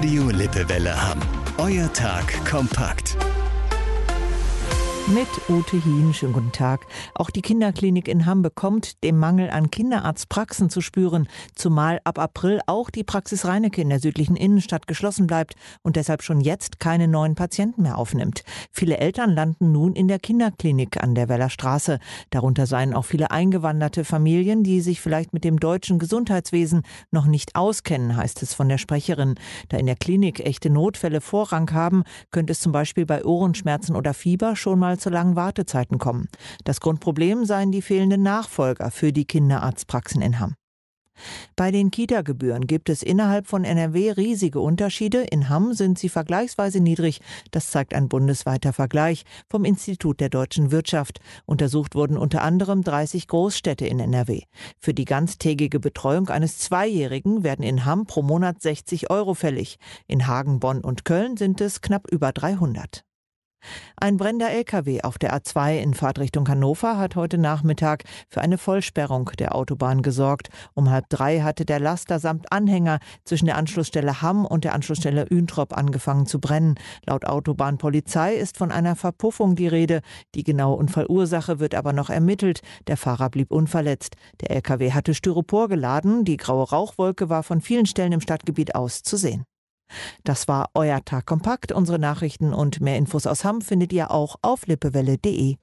Radio Lippewelle Hamm. Euer Tag kompakt mit Ute Hien. Schönen guten Tag. Auch die Kinderklinik in Hamm bekommt dem Mangel an Kinderarztpraxen zu spüren, zumal ab April auch die Praxis Reinecke in der südlichen Innenstadt geschlossen bleibt und deshalb schon jetzt keine neuen Patienten mehr aufnimmt. Viele Eltern landen nun in der Kinderklinik an der Weller Straße. Darunter seien auch viele eingewanderte Familien, die sich vielleicht mit dem deutschen Gesundheitswesen noch nicht auskennen, heißt es von der Sprecherin. Da in der Klinik echte Notfälle Vorrang haben, könnte es zum Beispiel bei Ohrenschmerzen oder Fieber schon mal zu langen Wartezeiten kommen. Das Grundproblem seien die fehlenden Nachfolger für die Kinderarztpraxen in Hamm. Bei den Kita-Gebühren gibt es innerhalb von NRW riesige Unterschiede. In Hamm sind sie vergleichsweise niedrig. Das zeigt ein bundesweiter Vergleich vom Institut der deutschen Wirtschaft. Untersucht wurden unter anderem 30 Großstädte in NRW. Für die ganztägige Betreuung eines Zweijährigen werden in Hamm pro Monat 60 Euro fällig. In Hagen, Bonn und Köln sind es knapp über 300. Ein brennender LKW auf der A2 in Fahrtrichtung Hannover hat heute Nachmittag für eine Vollsperrung der Autobahn gesorgt. Um halb drei hatte der Laster samt Anhänger zwischen der Anschlussstelle Hamm und der Anschlussstelle Üntrop angefangen zu brennen. Laut Autobahnpolizei ist von einer Verpuffung die Rede. Die genaue Unfallursache wird aber noch ermittelt. Der Fahrer blieb unverletzt. Der LKW hatte Styropor geladen. Die graue Rauchwolke war von vielen Stellen im Stadtgebiet aus zu sehen. Das war euer Tag kompakt. Unsere Nachrichten und mehr Infos aus Hamm findet ihr auch auf lippewelle.de.